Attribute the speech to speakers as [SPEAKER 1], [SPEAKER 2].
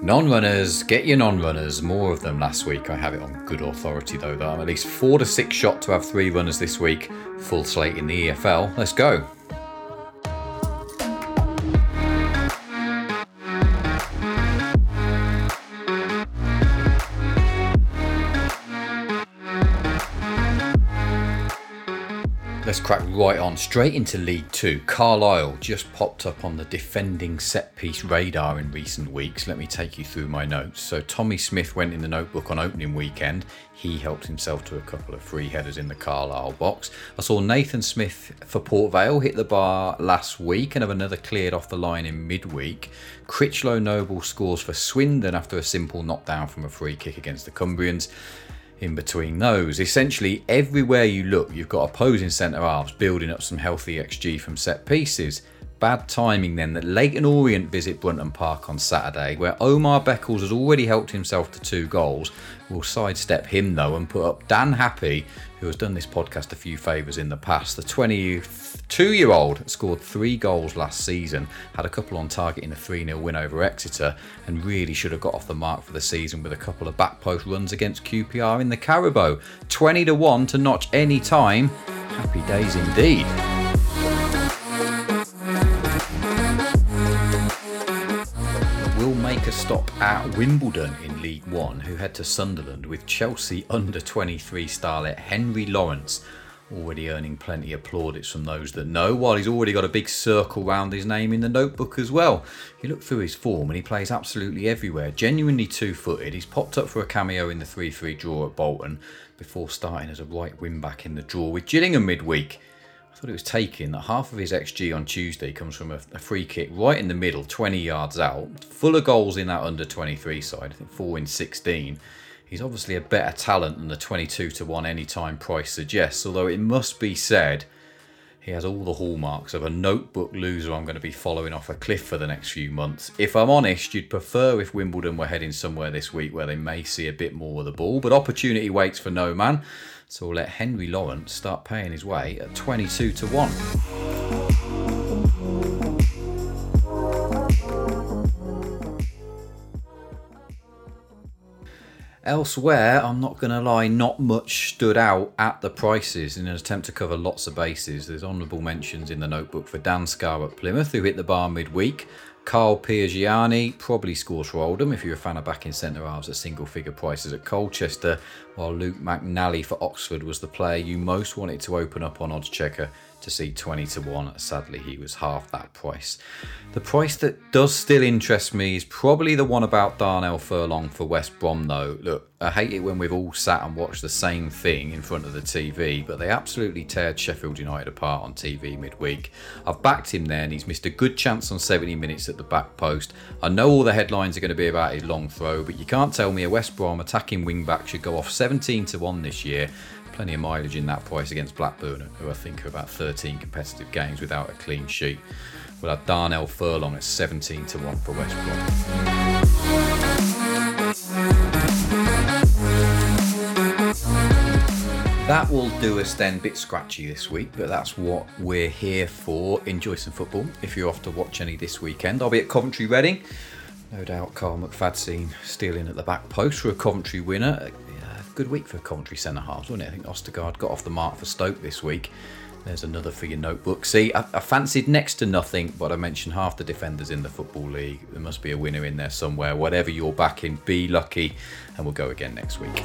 [SPEAKER 1] Non runners, get your non runners. More of them last week. I have it on good authority though that I'm at least four to six shot to have three runners this week. Full slate in the EFL. Let's go. Let's crack right on straight into League Two. Carlisle just popped up on the defending set piece radar in recent weeks. Let me take you through my notes. So, Tommy Smith went in the notebook on opening weekend. He helped himself to a couple of free headers in the Carlisle box. I saw Nathan Smith for Port Vale hit the bar last week and have another cleared off the line in midweek. Critchlow Noble scores for Swindon after a simple knockdown from a free kick against the Cumbrians in between those. Essentially, everywhere you look, you've got opposing centre halves building up some healthy XG from set pieces. Bad timing then that Leyton Orient visit Brunton Park on Saturday, where Omar Beckles has already helped himself to two goals. We'll sidestep him though and put up Dan Happe, who has done this podcast a few favours in the past. The 22 year old scored three goals last season, had a couple on target in a 3 0 win over Exeter, and really should have got off the mark for the season with a couple of back post runs against QPR in the Carabao. 20 to 1 to notch any time. Happy days indeed. A stop at Wimbledon in League One, who head to Sunderland with Chelsea under 23 starlet Henry Lawrence already earning plenty of plaudits from those that know, while he's already got a big circle round his name in the notebook as well. You look through his form and he plays absolutely everywhere, genuinely two footed. He's popped up for a cameo in the 3 3 draw at Bolton before starting as a right wing back in the draw with Gillingham midweek. Thought it was taking that half of his XG on Tuesday comes from a, a, free kick right in the middle, 20 yards out, full of goals in that under 23 side, I think 4 in 16. He's obviously a better talent than the 22 to 1 anytime price suggests, although it must be said he has all the hallmarks of a notebook loser I'm going to be following off a cliff for the next few months. If I'm honest, you'd prefer if Wimbledon were heading somewhere this week where they may see a bit more of the ball, but opportunity waits for no man. So we'll let Henry Lawrence start paying his way at 22 to 1. Elsewhere, I'm not going to lie, not much stood out at the prices in an attempt to cover lots of bases. There's honourable mentions in the notebook for Dan Scarr at Plymouth, who hit the bar midweek. Carl Piergianni probably scores for Oldham if you're a fan of backing centre halves at single figure prices at Colchester, while Luke McNally for Oxford was the player you most wanted to open up on Oddschecker to see 20 to 1. Sadly, he was half that price. The price that does still interest me is probably the one about Darnell Furlong for West Brom, though. Look, I hate it when we've all sat and watched the same thing in front of the TV, but they absolutely teared Sheffield United apart on TV midweek. I've backed him there and he's missed a good chance on 70 minutes at the back post. I know all the headlines are going to be about his long throw, but you can't tell me a West Brom attacking wing back should go off 17 to 1 this year plenty of mileage in that price against Blackburn, who I think are about 13 competitive games without a clean sheet. We'll have Darnell Furlong at 17 to 1 for West Brom. That will do us then, a bit scratchy this week, but that's what we're here for. Enjoy some football if you're off to watch any this weekend. I'll be at Coventry Reading. No doubt Kyle McFadzean stealing at the back post for a Coventry winner good week for Coventry centre halves, wasn't it? I think Ostigard got off the mark for Stoke this week. There's another for your notebook. See, I, I, fancied next to nothing, but I mentioned half the defenders in the Football League. There must be a winner in there somewhere. Whatever you're backing, be lucky, and we'll go again next week.